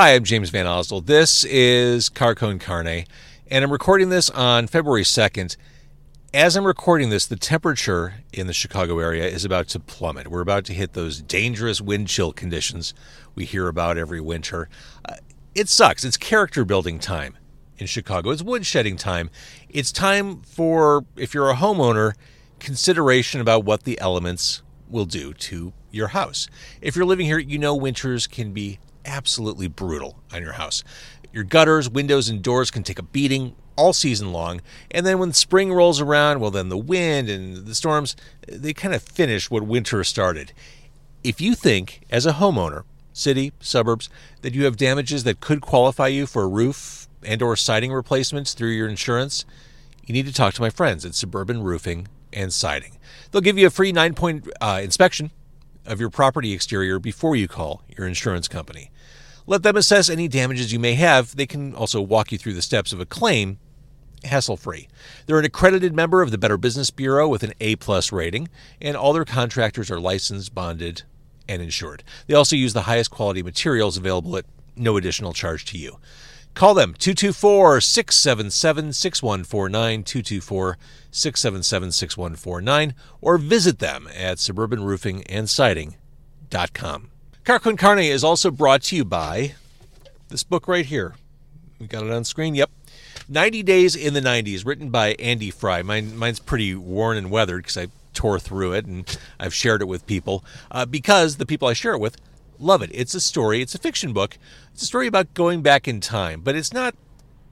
Hi, I'm James VanOsdol. This is Car Con Carne, and I'm recording this on February 2nd. As I'm recording this, the temperature in the Chicago area is about to plummet. We're about to hit those dangerous wind chill conditions we hear about every winter. Uh, it sucks. It's character building time in Chicago. It's woodshedding time. It's time for, if you're a homeowner, consideration about what the elements will do to your house. If you're living here, you know winters can be absolutely brutal on your house. Your gutters, windows, and doors can take a beating all season long. And then when spring rolls around, well, then the wind and the storms, they kind of finish what winter started. If you think, as a homeowner, city, suburbs, that you have damages that could qualify you for a roof and or siding replacements through your insurance, you need to talk to my friends at Suburban Roofing and Siding. They'll give you a free nine-point uh, inspection of your property exterior before you call your insurance company. Let them assess any damages you may have. They can also walk you through the steps of a claim hassle free. They're an accredited member of the Better Business Bureau with an A plus rating, and all their contractors are licensed, bonded, and insured. They also use the highest quality materials available at no additional charge to you. Call them 224 677 6149, 224 677 6149, or visit them at suburbanroofingandsiding.com. Car Con Carne is also brought to you by this book right here. We got it on screen. Yep. 90 Days in the 90s, written by Andy Fry. Mine, mine's pretty worn and weathered because I tore through it and I've shared it with people uh, because the people I share it with love it. It's a story, it's a fiction book. It's a story about going back in time, but it's not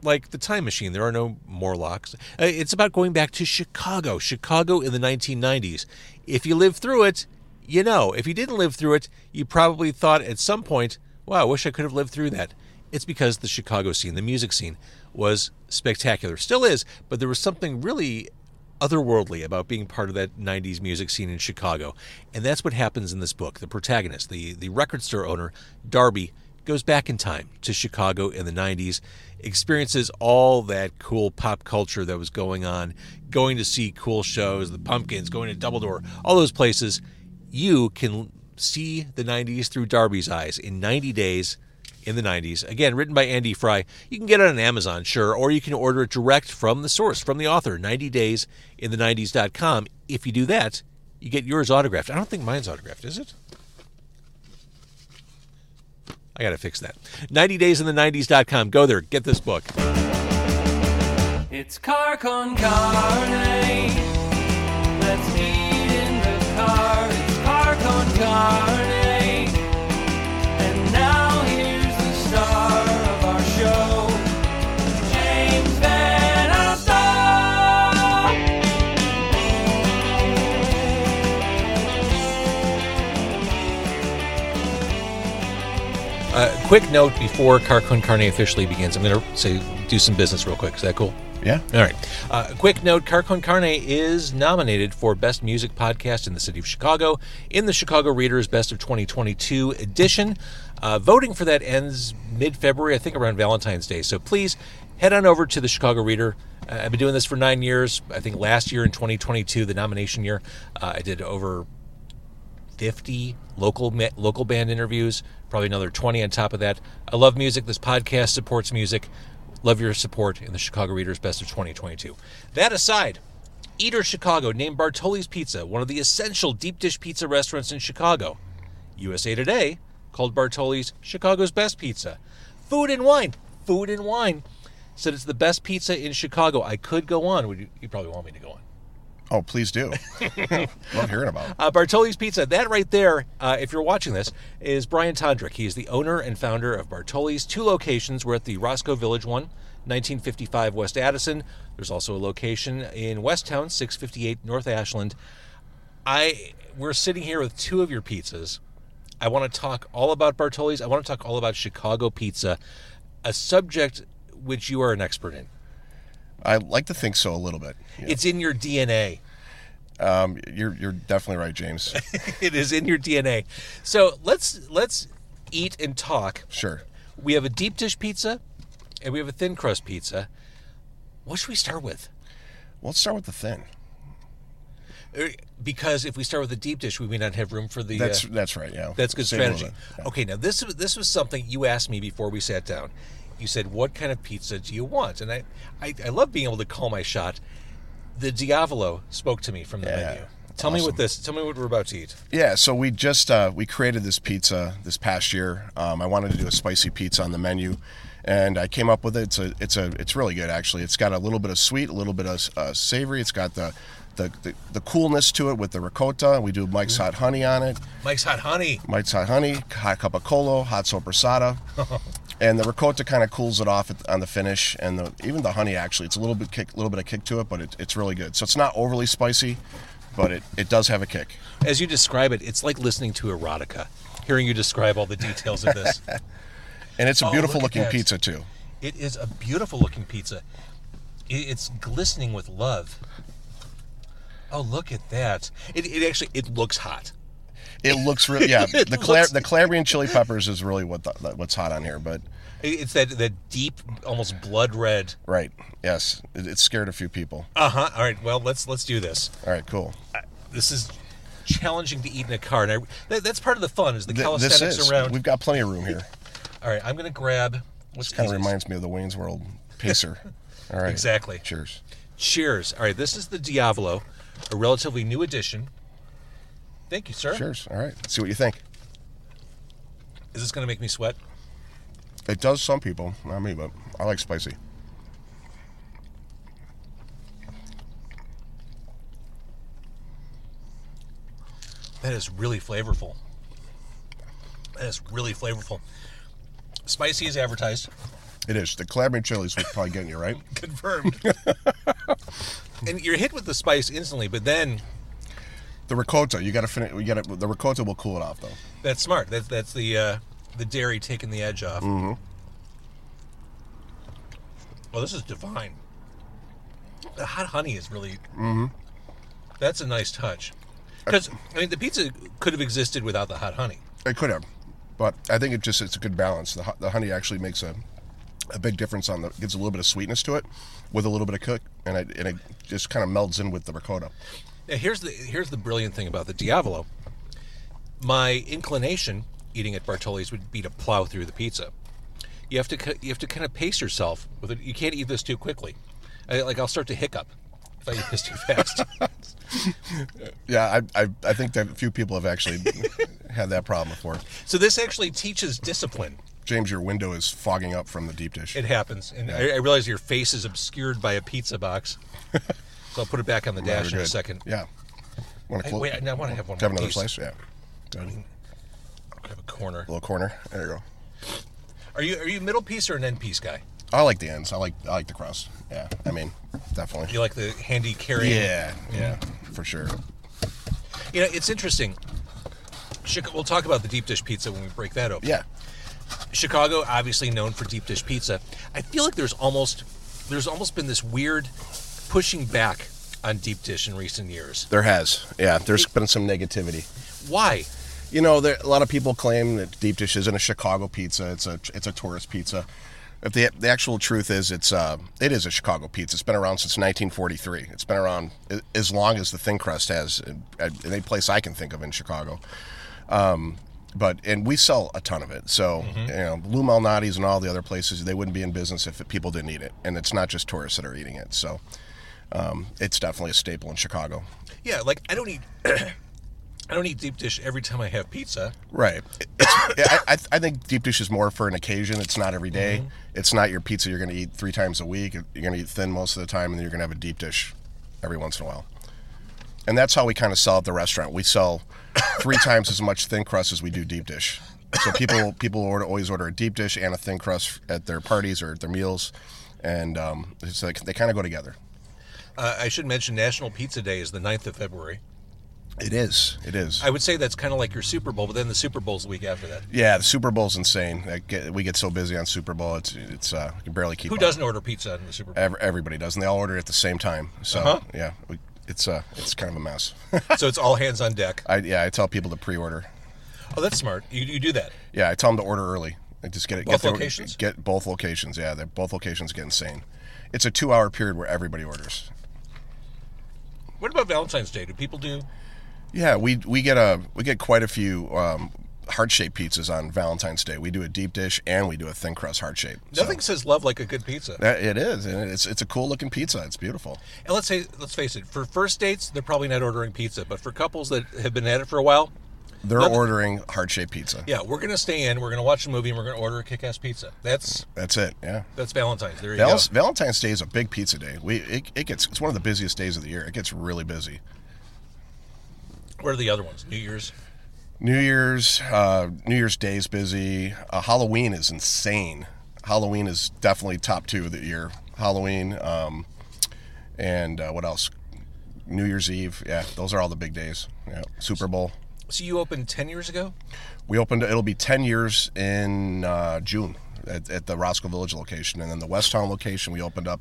like the time machine. There are no Morlocks. Uh, it's about going back to Chicago, Chicago in the 1990s. If you lived through it, you know. If you didn't live through it, you probably thought at some point, wow, I wish I could have lived through that. It's because the Chicago scene, the music scene, was spectacular. Still is, but there was something really otherworldly about being part of that 90s music scene in Chicago. And that's what happens in this book. The protagonist, the, the record store owner, Darby, goes back in time to Chicago in the 90s, experiences all that cool pop culture that was going on, going to see cool shows, the Pumpkins, going to Double Door, all those places. You can see the 90s through Darby's eyes in 90 days in the 90s. Again, written by Andy Fry. You can get it on Amazon, sure, or you can order it direct from the source, from the author, 90 days in the 90s.com. If you do that, you get yours autographed. I don't think mine's autographed, is it? I got to fix that. 90 days in the 90s.com. Go there, get this book. It's car con carne. Let's eat in the car. It's car con carne. Quick note before Car Con Carne officially begins. I'm going to say do some business real quick. Is that cool? Yeah. All right. Uh, quick note Car Con Carne is nominated for Best Music Podcast in the City of Chicago in the Chicago Reader's Best of 2022 edition. Uh, voting for that ends mid February, I think around Valentine's Day. So please head on over to the Chicago Reader. Uh, I've been doing this for nine years. I think last year in 2022, the nomination year, uh, I did over 50 local local band interviews, probably another 20 on top of that. I love music. This podcast supports music. Love your support in the Chicago Readers Best of 2022. That aside, Eater Chicago named Bartoli's Pizza one of the essential deep dish pizza restaurants in Chicago. USA Today called Bartoli's Chicago's best pizza. Food and wine, food and wine. Said it's the best pizza in Chicago. I could go on. Would you, you probably want me to go on? Oh, please do. Love hearing about it. Uh, Bartoli's Pizza. That right there, uh, if you're watching this, is Brian Tondryk. He is the owner and founder of Bartoli's. Two locations. We're at the Roscoe Village one, 1955 West Addison. There's also a location in Westtown, 658 North Ashland. I we're sitting here with two of your pizzas. I want to talk all about Bartoli's. I want to talk all about Chicago pizza, a subject which you are an expert in. I like to think so a little bit. Yeah. It's in your DNA. Um, you're you're definitely right, James. it is in your DNA. So let's let's eat and talk. Sure. We have a deep dish pizza, and we have a thin crust pizza. What should we start with? Well, let's start with the thin. Uh, Because if we start with the deep dish, we may not have room for the. That's uh, that's right. Yeah, that's good little strategy. yeah. Okay, now this this was something you asked me before we sat down. You said, "What kind of pizza do you want?" And I, I, I love being able to call my shot. The Diavolo spoke to me from the Yeah, menu. Tell me what this. Tell me what we're about to eat. Yeah, so we just uh, we created this pizza this past year. Um, I wanted to do a spicy pizza on the menu, and I came up with it. It's a it's a it's really good actually. It's got a little bit of sweet, a little bit of uh, savory. It's got the, the the the coolness to it with the ricotta. We do Mike's hot honey on it. Mike's hot honey. Mike's hot honey, hot capicola, hot sopressata. And the ricotta kind of cools it off at, on the finish, and the, even the honey actually, it's a little bit kick, little bit of kick to it, but it, it's really good. So it's not overly spicy, but it, it does have a kick. As you describe it, it's like listening to erotica. Hearing you describe all the details of this. And it's a Oh, beautiful look looking pizza too. It is a beautiful looking pizza. It's glistening with love. Oh, look at that! It, it actually it looks hot. It looks really yeah. The Cla- looks- the Calabrian chili peppers is really what the, what's hot on here, but It's that that deep, almost blood red. right, yes, it, it scared a few people. Uh huh. All right. Well, let's let's do this. All right, cool. This is challenging to eat in a car, and I, that, that's part of the fun is the Th- calisthenics this is around. we've got plenty of room here. All right. I'm gonna grab. What's Kind of reminds me of the Wayne's World pacer. All right, Exactly. Cheers. Cheers. All right. This is the Diavolo, a relatively new addition. Thank you, sir. Cheers. All right, see what you think. Is this gonna make me sweat? It does some people, not me, but I like spicy. That is really flavorful. That is really flavorful. Spicy as advertised. It is. The Calabrian chilies was probably getting you right. Confirmed. and you're hit with the spice instantly, but then The ricotta, you got to finish. We got to. The ricotta will cool it off though. that's smart. That's that's the uh, the dairy taking the edge off. Mm-hmm. Well, this is divine. The hot honey is really. Mm-hmm. That's a nice touch. Because I mean, the pizza could have existed without the hot honey. It could have, but I think it just it's a good balance. The, the honey actually makes a a big difference on the gives a little bit of sweetness to it with a little bit of cook, and it, and it just kind of melds in with the ricotta. Now, here's the here's the brilliant thing about the Diavolo. My inclination eating at Bartoli's would be to plow through the pizza. You have to you have to kind of pace yourself with it. You can't eat this too quickly. I, like I'll start to hiccup if I eat this too fast. Yeah, I, I I think that a few people have actually had that problem before. so this actually teaches discipline. James, your window is fogging up from the deep dish. It happens, and I, I realize your face is obscured by a pizza box. so I'll put it back on the dash in a second. Yeah. Want Hey, to wait, I want to have one have more another piece. slice? Yeah. Good. Grab a corner. little corner. There you go. Are you are you middle piece or an end piece guy? I like the ends. I like I like the crust. Yeah. I mean, definitely. You like the handy carrying? Yeah. Yeah. Mm-hmm. For sure. You know, it's interesting. Chica- We'll talk about the deep dish pizza when we break that open. Yeah. Chicago, obviously known for deep dish pizza. I feel like there's almost there's almost been this weird pushing back on deep dish in recent years. There has. Yeah. There's been some negativity. Why? You know, there, a lot of people claim that deep dish isn't a Chicago pizza. It's a it's a tourist pizza. If the the actual truth is, it's uh, it is a Chicago pizza. It's been around since 1943. It's been around as long as the thin crust has, in, any place I can think of in Chicago. Um, but and we sell a ton of it. So you know, Lou Malnati's and all the other places they wouldn't be in business if people didn't eat it. And it's not just tourists that are eating it. So um, it's definitely a staple in Chicago. Yeah, like I don't eat I don't eat deep dish every time I have pizza. Right. I, I, I think deep dish is more for an occasion. It's not every day. It's not your pizza you're going to eat three times a week. You're going to eat thin most of the time, and then you're going to have a deep dish every once in a while. And that's how we kind of sell at the restaurant. We sell three times as much thin crust as we do deep dish. So people people order, always order a deep dish and a thin crust at their parties or at their meals, and um, it's like they kind of go together. Uh, I should mention National Pizza Day is the 9th of February. It is. It is. I would say that's kind of like your Super Bowl, but then the Super Bowl's the week after that. yeah, the Super Bowl's insane. I get, we get so busy on Super Bowl, it's it's uh, we can barely keep. Who up. doesn't order pizza in the Super Bowl? Ev- everybody does, and they all order it at the same time. So Uh-huh. yeah, we, it's uh, it's kind of a mess. so it's all hands on deck. I yeah, I tell people to pre-order. Oh, that's smart. You, you do that. Yeah, I tell them to order early. I just get it. Both get their- locations? Get both locations. Yeah, they're both locations get insane. It's a two-hour period where everybody orders. What about Valentine's Day? Do people do? Yeah, we we get a we get quite a few um, heart shaped pizzas on Valentine's Day. We do a deep dish and we do a thin crust heart shape. Nothing says love like a good pizza. That, it is, and it's it's a cool looking pizza. It's beautiful. And let's say, let's face it, for first dates, they're probably not ordering pizza, but for couples that have been at it for a while, They're Nothing- ordering heart shaped pizza. yeah, we're gonna stay in, we're gonna watch a movie, and we're gonna order a kick-ass pizza. That's That's it. Yeah. that's Valentine's. There you Val- go. Valentine's Day is a big pizza day. We it, it gets it's one of the busiest days of the year. It gets really busy. What are the other ones? New Year's. New Year's, uh, New Year's Day is busy. Uh, Halloween is insane. Halloween is definitely top two of the year. Halloween, um, and uh, what else? New Year's Eve. Yeah, those are all the big days. Yeah, Super Bowl. So you opened ten years ago. We opened. It'll be ten years in uh, June at, at the Roscoe Village location, and then the West Town location we opened up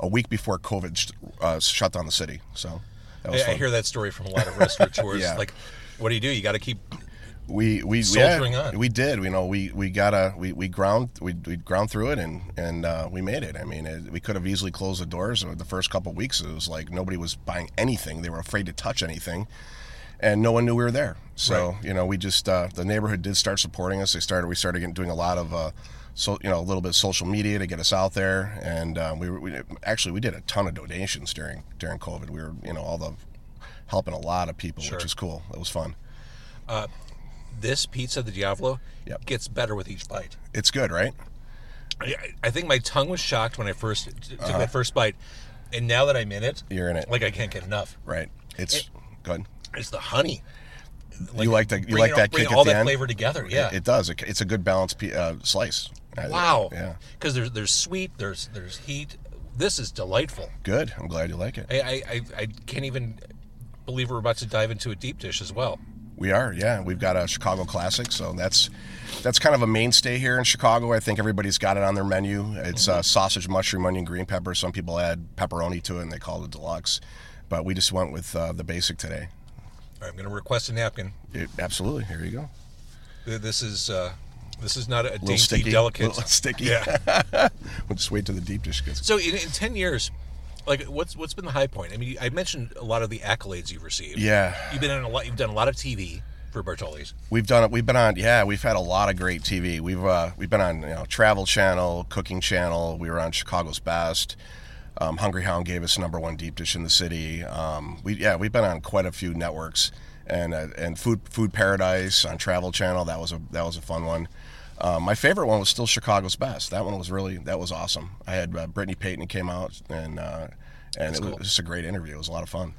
a week before COVID sh- uh, shut down the city. So that was I, I hear that story from a lot of restaurateurs. Yeah. Like, what do you do? You got to keep. we we yeah, on. we did you know we we gotta we we ground we we ground through it and and uh, we made it i mean it, we could have easily closed the doors the first couple weeks it was like nobody was buying anything they were afraid to touch anything and no one knew we were there so Right. you know we just uh, the neighborhood did start supporting us they started we started getting, doing a lot of uh, so you know a little bit of social media to get us out there and uh, we, were, we actually we did a ton of donations during during covid we were you know all the helping a lot of people Sure. which is cool it was fun This pizza, the Diavolo, Yep. gets better with each bite. it's good right I, I think my tongue was shocked when I first took that first bite, and now that I'm in it, Uh-huh. You're in it. Like I can't get enough. Right. It's good. It's the honey. you like the you like all- that kick all at the that end. flavor together. Yeah. It, it does. It, it's a good balanced uh, slice. Wow. Yeah. Because there's there's sweet, there's there's heat. This is delightful. Good. I'm glad you like it. I I, I, I can't even believe we're about to dive into a deep dish as well. We are. Yeah. We've got a Chicago classic, so that's that's kind of a mainstay here in Chicago. I think everybody's got it on their menu. It's uh, sausage, mushroom, onion, green pepper. Some people add pepperoni to it, and they call it deluxe. But we just went with uh, the basic today. I'm going to request a napkin. It, absolutely. Here you go. This is uh, this is not a A dainty, sticky. delicate. sticky. Yeah. we'll just wait till the deep dish gets. So in, in ten years, like what's what's been the high point? I mean, I mentioned a lot of the accolades you've received. Yeah. You've been in a lot. You've done a lot of TV for Bartoli's. We've done it. We've been on. Yeah, we've had a lot of great TV. We've uh, we've been on you know Travel Channel, Cooking Channel. We were on Chicago's Best. Um, Hungry Hound gave us number one deep dish in the city. Um, we yeah we've been on quite a few networks and uh, and Food Food Paradise on Travel Channel. That was a that was a fun one. Um, my favorite one was still Chicago's Best. That one was really that was awesome. I had uh, Brittany Payton came out and uh, and it was cool. just a great interview. It was a lot of fun.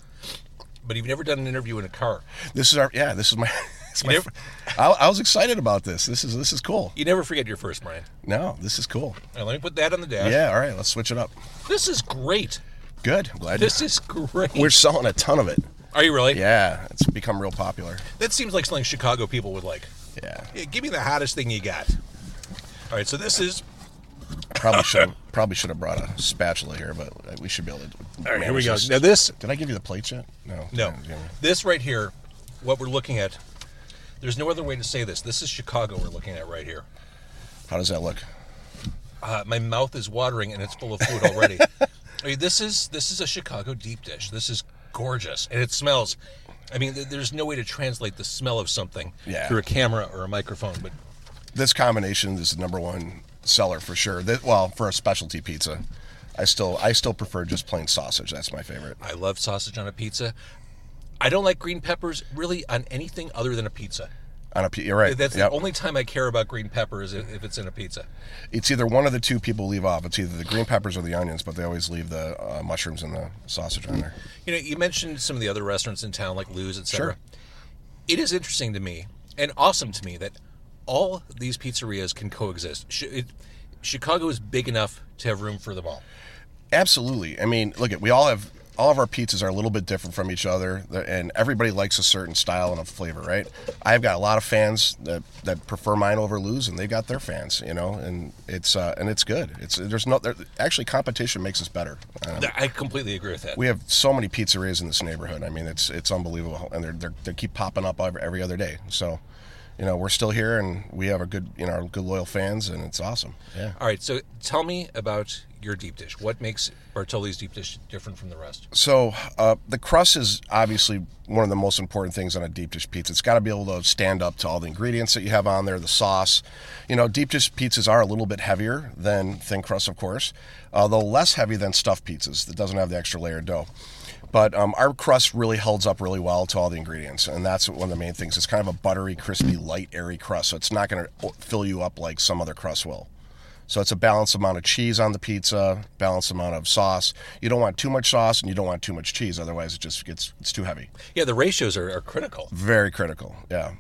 But you've never done an interview in a car. This is our yeah. This is my. Never- I, I was excited about this. This is this is cool. You never forget your first, Brian. No, this is cool. Right, let me put that on the dash. Yeah, all right, let's switch it up. This is great. Good. I'm glad This is great. we're selling a ton of it. Are you really? Yeah, it's become real popular. That seems like something Chicago people would like. Yeah. Yeah, give me the hottest thing you got. All right, so this is. Probably should probably should have brought a spatula here, but we should be able to. All right, here we go. this. Now this Did I give you the plates yet? No. No. This right here, what we're looking at, there's no other way to say this. This is Chicago we're looking at right here. How does that look? Uh, my mouth is watering and it's full of food already. I mean, this is this is a Chicago deep dish. This is gorgeous and it smells. I mean, th- there's no way to translate the smell of something Yeah. through a camera or a microphone, but This combination is the number one seller for sure. Well, for a specialty pizza, I still I still prefer just plain sausage. That's my favorite. I love sausage on a pizza. I don't like green peppers really on anything other than a pizza. On a pi- you're right. That's Yep. the only time I care about green peppers if if it's in a pizza. It's either one of the two people leave off. It's either the green peppers or the onions, but they always leave the uh, mushrooms and the sausage on there. You know, you mentioned some of the other restaurants in town, like Lou's, etc. Sure. It is interesting to me and awesome to me that all these pizzerias can coexist. Chicago is big enough to have room for them all. Absolutely. I mean, look at we all have all of our pizzas are a little bit different from each other, and everybody likes a certain style and a flavor, right? I've got a lot of fans that, that prefer mine over Lou's, and they got their fans, you know, and it's uh, and it's good. It's there's no there, actually competition makes us better. Um, I completely agree with that. we have so many pizzerias in this neighborhood. I mean, it's it's unbelievable, and they're, they're they keep popping up every, every other day. So, you know, we're still here and we have a good, you know, good loyal fans, and it's awesome. Yeah. All right, so tell me about your deep dish. What makes Bartoli's deep dish different from the rest? So uh, the crust is obviously one of the most important things on a deep dish pizza. It's got to be able to stand up to all the ingredients that you have on there, the sauce. You know, deep dish pizzas are a little bit heavier than thin crust, of course, although less heavy than stuffed pizzas that doesn't have the extra layer of dough. But um, our crust really holds up really well to all the ingredients, and that's one of the main things. It's kind of a buttery, crispy, light, airy crust, so it's not going to fill you up like some other crust will. So it's a balanced amount of cheese on the pizza, balanced amount of sauce. You don't want too much sauce, and you don't want too much cheese. Otherwise, it just gets it's too heavy. Yeah, the ratios are, are critical. Very critical. Yeah,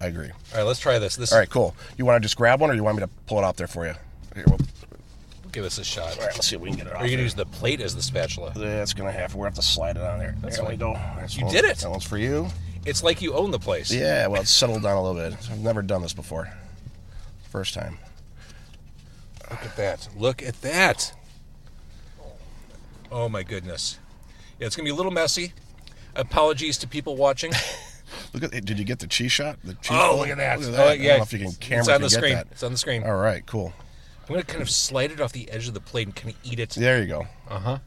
I agree. All right, let's try this. This All right, cool. You want to just grab one, or you want me to pull it out there for you? Here, we'll, give us a shot. all right, let's see if we can get it off. Are you gonna use the plate as the spatula? That's gonna have. We're gonna have to slide it on there. That's there we go. That's You one- did it. That one's for you. It's like you own the place. Yeah, well, it's settled down a little bit. I've never done this before. First time. Look at that. Look at that. Oh my goodness. Yeah, it's gonna be a little messy. Apologies to people watching. Look at. Did you get the cheese shot? The cheese Oh, look at that. Look at Oh, that. I yeah. don't know if you can camera it's on the screen. that. It's on the screen. All right, cool. I'm gonna kind of slide it off the edge of the plate and kind of eat it. There you go. Uh huh.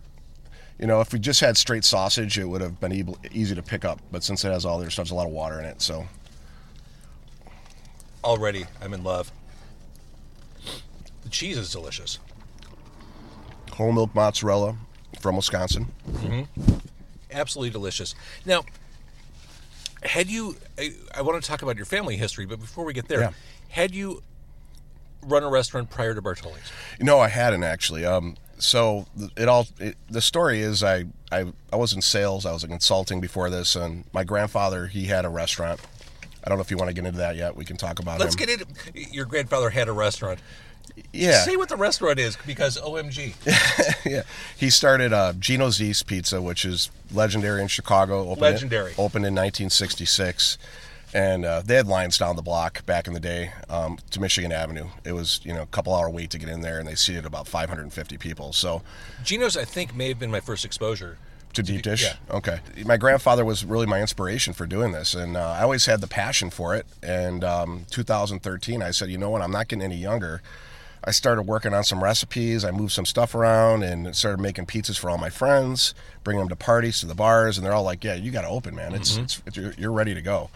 You know, if we just had straight sausage, it would have been able, easy to pick up. But since it has all their stuff, there's a lot of water in it. So Already, I'm in love. Cheese is delicious. whole milk mozzarella from Wisconsin. Absolutely delicious. Now, had you? I, I want to talk about your family history, but before we get there, Yeah. had you run a restaurant prior to Bartoli's? No, I hadn't actually. Um, so it all it, the story is I, I I was in sales. I was in consulting before this, and my grandfather he had a restaurant. I don't know if you want to get into that yet. We can talk about it Let's him. get into. Your grandfather had a restaurant. Yeah, Say what the restaurant is, because OMG. yeah. He started uh, Gino's East Pizza, which is legendary in Chicago. Opened Legendary. In, opened in 1966, and uh, they had lines down the block back in the day um, to Michigan Avenue. It was you know a couple hour wait to get in there, and they seated about 550 people. So Gino's, I think, may have been my first exposure. to deep dish. yeah. Okay. My grandfather was really my inspiration for doing this, and uh, I always had the passion for it. And um, 2013, I said, you know what? I'm not getting any younger. I started working on some recipes. I moved some stuff around and started making pizzas for all my friends, bringing them to parties, to the bars, and they're all like, "Yeah, you got to open, man. It's, it's, it's you're, you're ready to go."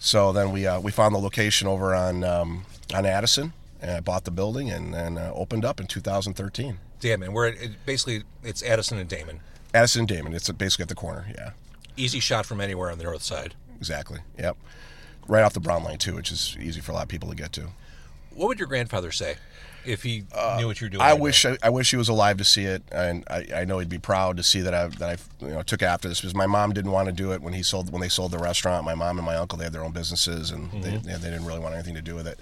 So then we uh, we found the location over on um, on Addison, and I bought the building and and uh, opened up in 2013. Damn, man, we're at, it, basically it's Addison and Damon. Addison and Damon. It's basically at the corner. Yeah. Easy shot from anywhere on the north side. Exactly. Yep. Right off the Brown line too, which is easy for a lot of people to get to. What would your grandfather say if he knew what you were doing? Uh, I right wish? I, I wish he was alive to see it, and I, I know he'd be proud to see that I that I you know took after this because my mom didn't want to do it when he sold when they sold the restaurant. My mom and my uncle they had their own businesses and they, Mm-hmm. yeah, they didn't really want anything to do with it.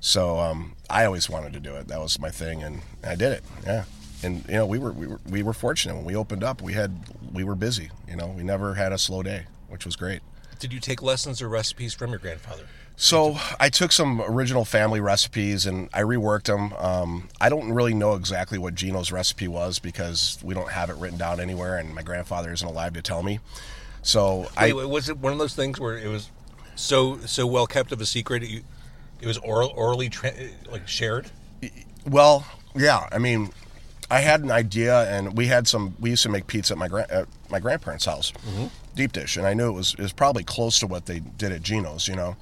So um, I always wanted to do it. That was my thing, and I did it. Yeah. And you know we were we were we were fortunate when we opened up. We had we were busy. You know we never had a slow day, which was great. Did you take lessons or recipes from your grandfather? So I took some original family recipes and I reworked them. Um, I don't really know exactly what Gino's recipe was because we don't have it written down anywhere, and my grandfather isn't alive to tell me. So I was it one of those things where it was so so well kept of a secret? You, it was oral, orally tra- like shared. well, yeah. I mean, I had an idea, and we had some. We used to make pizza at my grand at my grandparents' house, deep dish, and I knew it was it was probably close to what they did at Gino's, you know.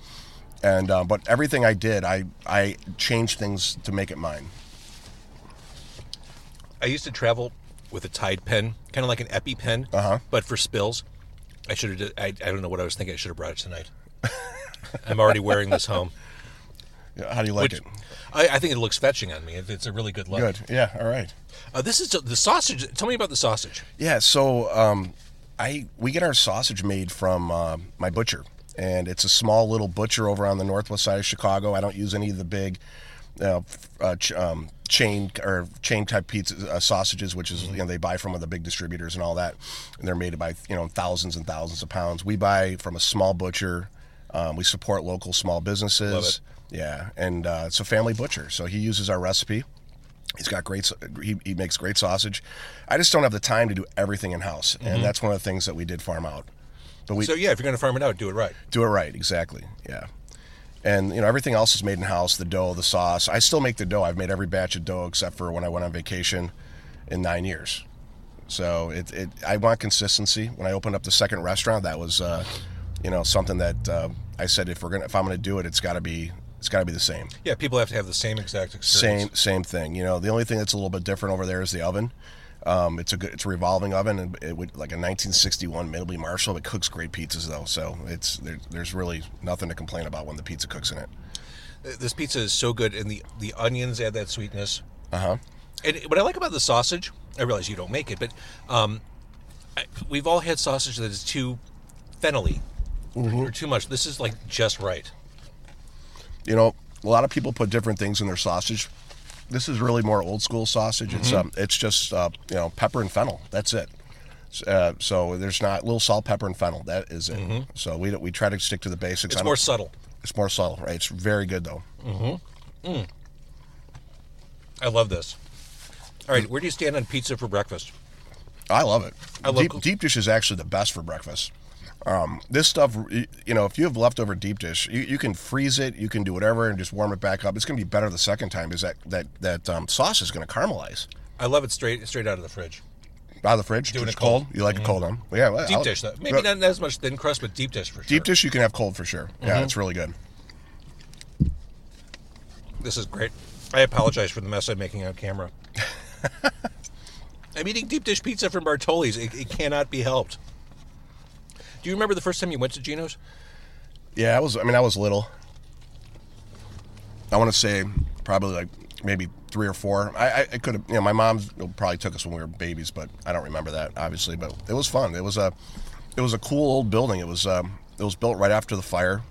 And uh, but everything I did, I I changed things to make it mine. I used to travel with a Tide pen, kind of like an Epi pen, Uh-huh. but for spills. I should have. I, I don't know what I was thinking. I should have brought it tonight. I'm already wearing this home. How do you like Which it? I, I think it looks fetching on me. It's a really good look. Good. Yeah. All right. Uh, this is the sausage. Tell me about the sausage. Yeah, so um, I we get our sausage made from uh, my butcher, and it's a small little butcher over on the northwest side of Chicago. I don't use any of the big uh, uh, ch- um, chain or chain type pizza uh, sausages, which is you know they buy from the big distributors and all that, and they're made by you know thousands and thousands of pounds. We buy from a small butcher. Um, we support local small businesses. Love it. Yeah, and uh, it's a family butcher, so he uses our recipe. He's got great. He, he makes great sausage. I just don't have the time to do everything in house, and that's one of the things that we did farm out. But we So yeah, if you're going to farm it out, do it right. do it right, exactly. Yeah, and you know everything else is made in house. The dough, the sauce. I still make the dough. I've made every batch of dough except for when I went on vacation in nine years. So it, it I want consistency. When I opened up the second restaurant, that was uh, you know something that uh, I said if we're gonna if I'm gonna do it, it's got to be it's got to be the same. Yeah, people have to have the same exact experience. Same same thing. You know, the only thing that's a little bit different over there is the oven. Um, it's a good, it's a revolving oven, and it would like a 1961 Middleby Marshall. It cooks great pizzas though, so it's there, there's really nothing to complain about when the pizza cooks in it. This pizza is so good, and the the onions add that sweetness. Uh huh. And what I like about the sausage, I realize you don't make it, but um, I, we've all had sausage that is too fennelly or too much. This is like just right. You know, a lot of people put different things in their sausage. This is really more old school sausage. It's um, it's just uh, you know pepper and fennel. That's it. Uh, so there's not little salt, pepper, and fennel. That is it. So we we try to stick to the basics. It's more subtle. It's more subtle, right? It's very good though. Mm-hmm. Mm. I love this. All right, where do you stand on pizza for breakfast? I love it. I love deep, deep dish is actually the best for breakfast. Um, this stuff, you know, if you have leftover deep dish, you, you can freeze it, you can do whatever, and just warm it back up. It's going to be better the second time because that that that um, sauce is going to caramelize I love it straight straight out of the fridge. out of the fridge. Doing it cold. You like it cold, huh? Yeah, well, Deep I'll- dish, though. Maybe not as much thin crust, but deep dish for sure. Deep dish you can have cold for sure. Yeah, Mm-hmm. it's really good. This is great. I apologize for the mess I'm making on camera. I'm eating deep dish pizza from Bartoli's. It, it cannot be helped. Do you remember the first time you went to Gino's? Yeah, I was. I mean, I was little. I want to say probably like maybe three or four. I, I, I could have. You know, my mom probably took us when we were babies, but I don't remember that obviously. But it was fun. It was a, it was a cool old building. It was um, it was built right after the fire,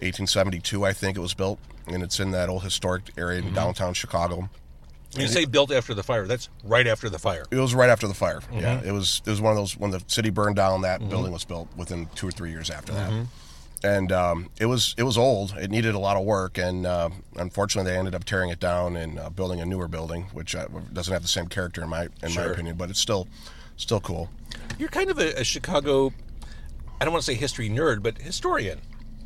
1872, I think it was built, and it's in that old historic area in downtown Chicago. When you say built after the fire, that's right after the fire. It was right after the fire. Mm-hmm. Yeah, it was. It was one of those when the city burned down. That building was built within two or three years after that, Mm-hmm. and um, it was it was old. It needed a lot of work, and uh, unfortunately, they ended up tearing it down and uh, building a newer building, which uh, doesn't have the same character in my in my opinion, but it's still still cool. You're kind of a, a Chicago, I don't want to say history nerd, but historian.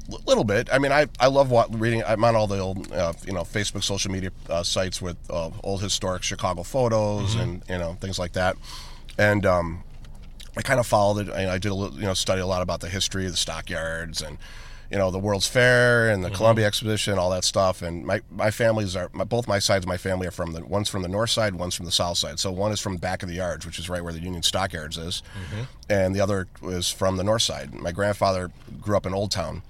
A little bit. I mean, I, I love what, reading. I'm on all the old, uh, you know, Facebook, social media uh, sites with uh, old historic Chicago photos and you know things like that. And um, I kind of followed it. I, I did a little, you know, study a lot about the history of the stockyards and you know the World's Fair and the Columbia Exposition, all that stuff. And my my families are my, both my sides of my family are from the one's from the north side, one's from the south side. So one is from back of the yards, which is right where the Union Stockyards is, and the other is from the north side. My grandfather grew up in Old Town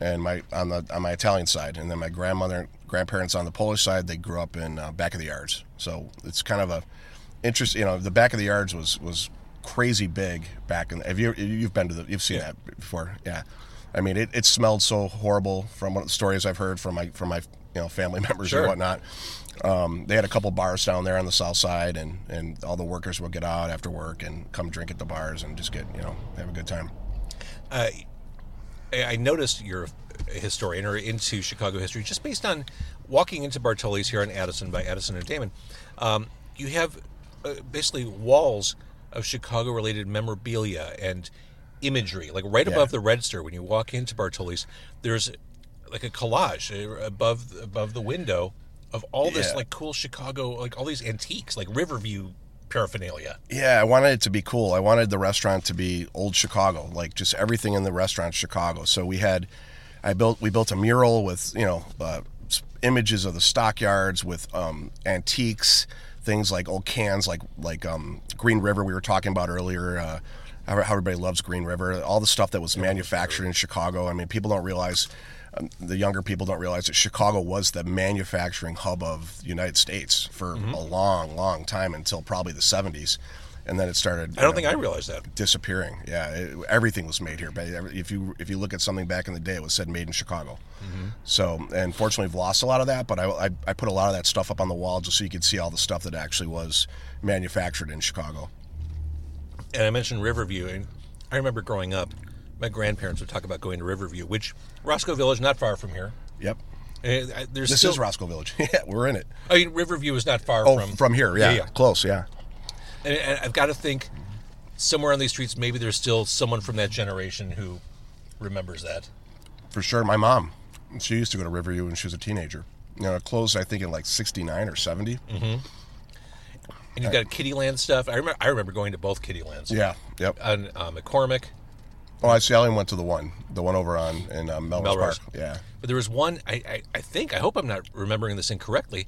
and my on the on my Italian side, and then my grandmother, grandparents on the Polish side, they grew up in uh, back of the yards. So it's kind of a interest. You know, the back of the yards was was crazy big back in. Have you you've been to the you've seen that before? Yeah, I mean it, it smelled so horrible from what the stories I've heard from my from my you know family members Sure. and whatnot. Um, they had a couple bars down there on the south side, and and all the workers would get out after work and come drink at the bars and just get you know have a good time. Uh, I noticed you're a historian or into Chicago history just based on walking into Bartoli's here on Addison by Addison and Damon. Um, you have uh, basically walls of Chicago related memorabilia and imagery. Like right Yeah. above the register when you walk into Bartoli's, there's like a collage uh, above above the window of all this Yeah. like cool Chicago, like all these antiques, like Riverview paraphernalia. Yeah, I wanted it to be cool. I wanted the restaurant to be old Chicago, like just everything in the restaurant Chicago. So we had, I built, we built a mural with you know uh, images of the stockyards with um, antiques, things like old cans, like like um, Green River we were talking about earlier. Uh, how everybody loves Green River, all the stuff that was manufactured in Chicago. I mean, people don't realize. Um, the younger people don't realize that Chicago was the manufacturing hub of the United States for Mm-hmm. a long, long time until probably the 70s. And then it started. I don't think I realized that. disappearing. Yeah, it, everything was made here. But if you if you look at something back in the day, it was said made in Chicago. So, and fortunately, we've lost a lot of that. But I, I I put a lot of that stuff up on the wall just so you could see all the stuff that actually was manufactured in Chicago. And I mentioned Riverview, and I remember growing up, my grandparents would talk about going to Riverview, which Roscoe Village, not far from here. Yep. And I- there's This still, is Roscoe Village. yeah, we're in it. Oh, I mean, Riverview is not far Oh, from from, here. Yeah, yeah. close. Yeah. And, and I've got to think somewhere on these streets, maybe there's still someone from that generation who remembers that. for sure. My mom, She used to go to Riverview when she was a teenager. You know, it closed I think in like '69 or '70. And you've got Kiddieland stuff. I remember. I remember going to both Kiddielands. Yeah. Yep. On uh, McCormick, Oh, I see. I only went to the one, the one over on in um, Melrose, Melrose. Park. Yeah. but there was one. I, I, I think. I hope I'm not remembering this incorrectly.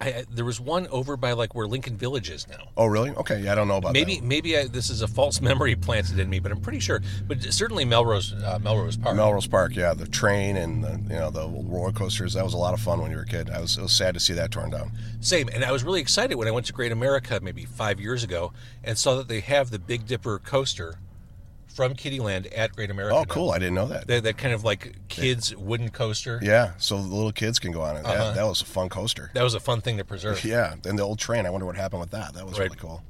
I, there was one over by like where Lincoln Village is now. Oh, really? Okay. Yeah, I don't know about Maybe that. maybe I, this is a false memory planted in me, but I'm pretty sure. But certainly Melrose uh, Melrose Park. Melrose Park. Yeah, the train and the you know the roller coasters. That was a lot of fun when you were a kid. I was, it was sad to see that torn down. Same, and I was really excited when I went to Great America maybe five years ago and saw that they have the Big Dipper coaster from Kiddieland at Great America. Oh, now. cool! I didn't know that. That, that kind of like kids wooden coaster. Yeah, so the little kids can go on it. Uh-huh. That, that was a fun coaster. That was a fun thing to preserve. Yeah, and the old train. I wonder what happened with that. That was Right. really cool.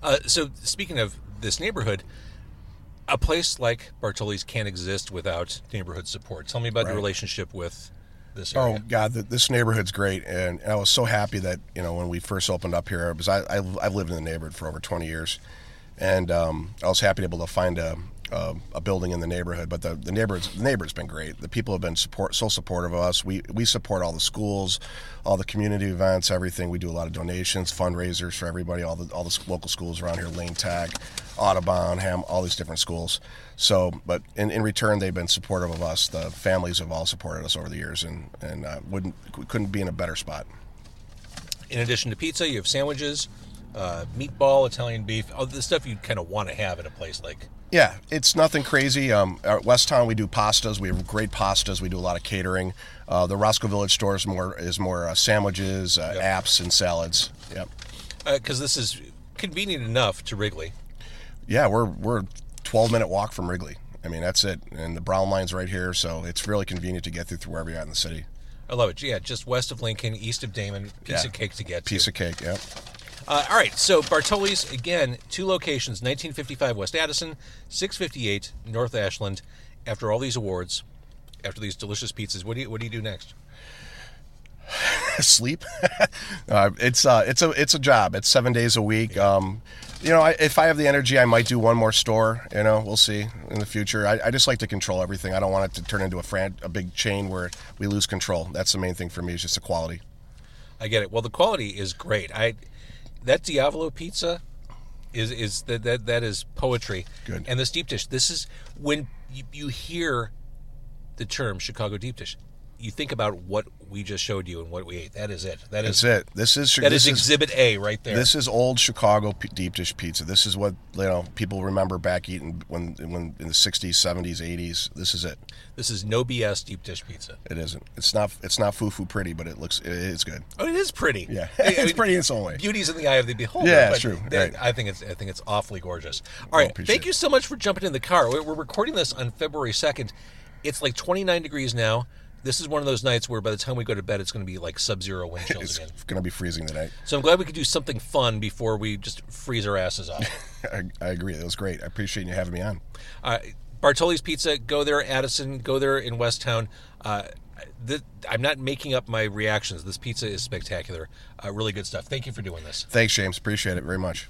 Uh, so speaking of this neighborhood, a place like Bartoli's can't exist without neighborhood support. Tell me about your Right. relationship with this Oh. God, th this neighborhood's great, and, and I was so happy that you know when we first opened up here, because I, I I've lived in the neighborhood for over 20 years, and um, I was happy to be able to find a, a, a building in the neighborhood. But the the neighborhood's the neighborhood's been great. The people have been support so supportive of us. We we support all the schools, all the community events, everything. We do a lot of donations, fundraisers for everybody, all the all the local schools around here, Lane Tech, Audubon, Ham, all these different schools. So, but in, in return, they've been supportive of us. The families have all supported us over the years, and and uh, wouldn't couldn't be in a better spot. In addition to pizza, you have sandwiches, uh, meatball, Italian beef, all the stuff you kind of want to have in a place like. Yeah, it's nothing crazy. Um, at West Town, we do pastas. We have great pastas. We do a lot of catering. Uh, the Roscoe Village store is more is more uh, sandwiches, uh, Yep. apps, and salads. Yep. Because this is convenient enough to Wrigley. Yeah, we're we're 12 minute walk from Wrigley. I mean, that's it. And the Brown line's right here, so it's really convenient to get through, through wherever you're at in the city. I love it. Yeah, just west of Lincoln, east of Damon, piece Yeah. of cake to get Piece to. of cake. Yep. Uh, all right, so Bartoli's again, two locations: 1955 West Addison, 658 North Ashland. After all these awards, after these delicious pizzas, what do you what do you do next? sleep. uh, it's uh, it's a it's a job. It's seven days a week. Um, you know, I, if I have the energy, I might do one more store. You know, we'll see in the future. I, I just like to control everything. I don't want it to turn into a fran- a big chain where we lose control. That's the main thing for me. Is just the quality. I get it. Well, the quality is great. I that Diavolo pizza is is that that, that is poetry. Good. And this deep dish. This is when you, you hear the term Chicago deep dish. You think about what we just showed you and what we ate. That is it. That is That's it. This is that this is Exhibit A right there. This is old Chicago p- deep dish pizza. This is what you know people remember back eating when when in the '60s, '70s, '80s. This is it. This is no BS deep dish pizza. It isn't. It's not. It's not foo foo pretty, but it looks. It, it's good. Oh, it is pretty. Yeah, I- I it's mean, pretty in its own way. Beauty's in the eye of the beholder. Yeah, it's true. Right. I think it's I think it's awfully gorgeous. All right, thank you so much for jumping in the car. We're we're recording this on February second. It's like 29 degrees now. This is one of those nights where by the time we go to bed, it's going to be like sub-zero wind chills It's again. It's going to be freezing tonight. So I'm glad we could do something fun before we just freeze our asses off. I, I agree. It was great. I appreciate you having me on. Uh, Bartoli's Pizza, go there, Addison, go there in Westtown. Uh, th- I'm not making up my reactions. This pizza is spectacular. Uh, really good stuff. Thank you for doing this. Thanks, James. Appreciate it very much.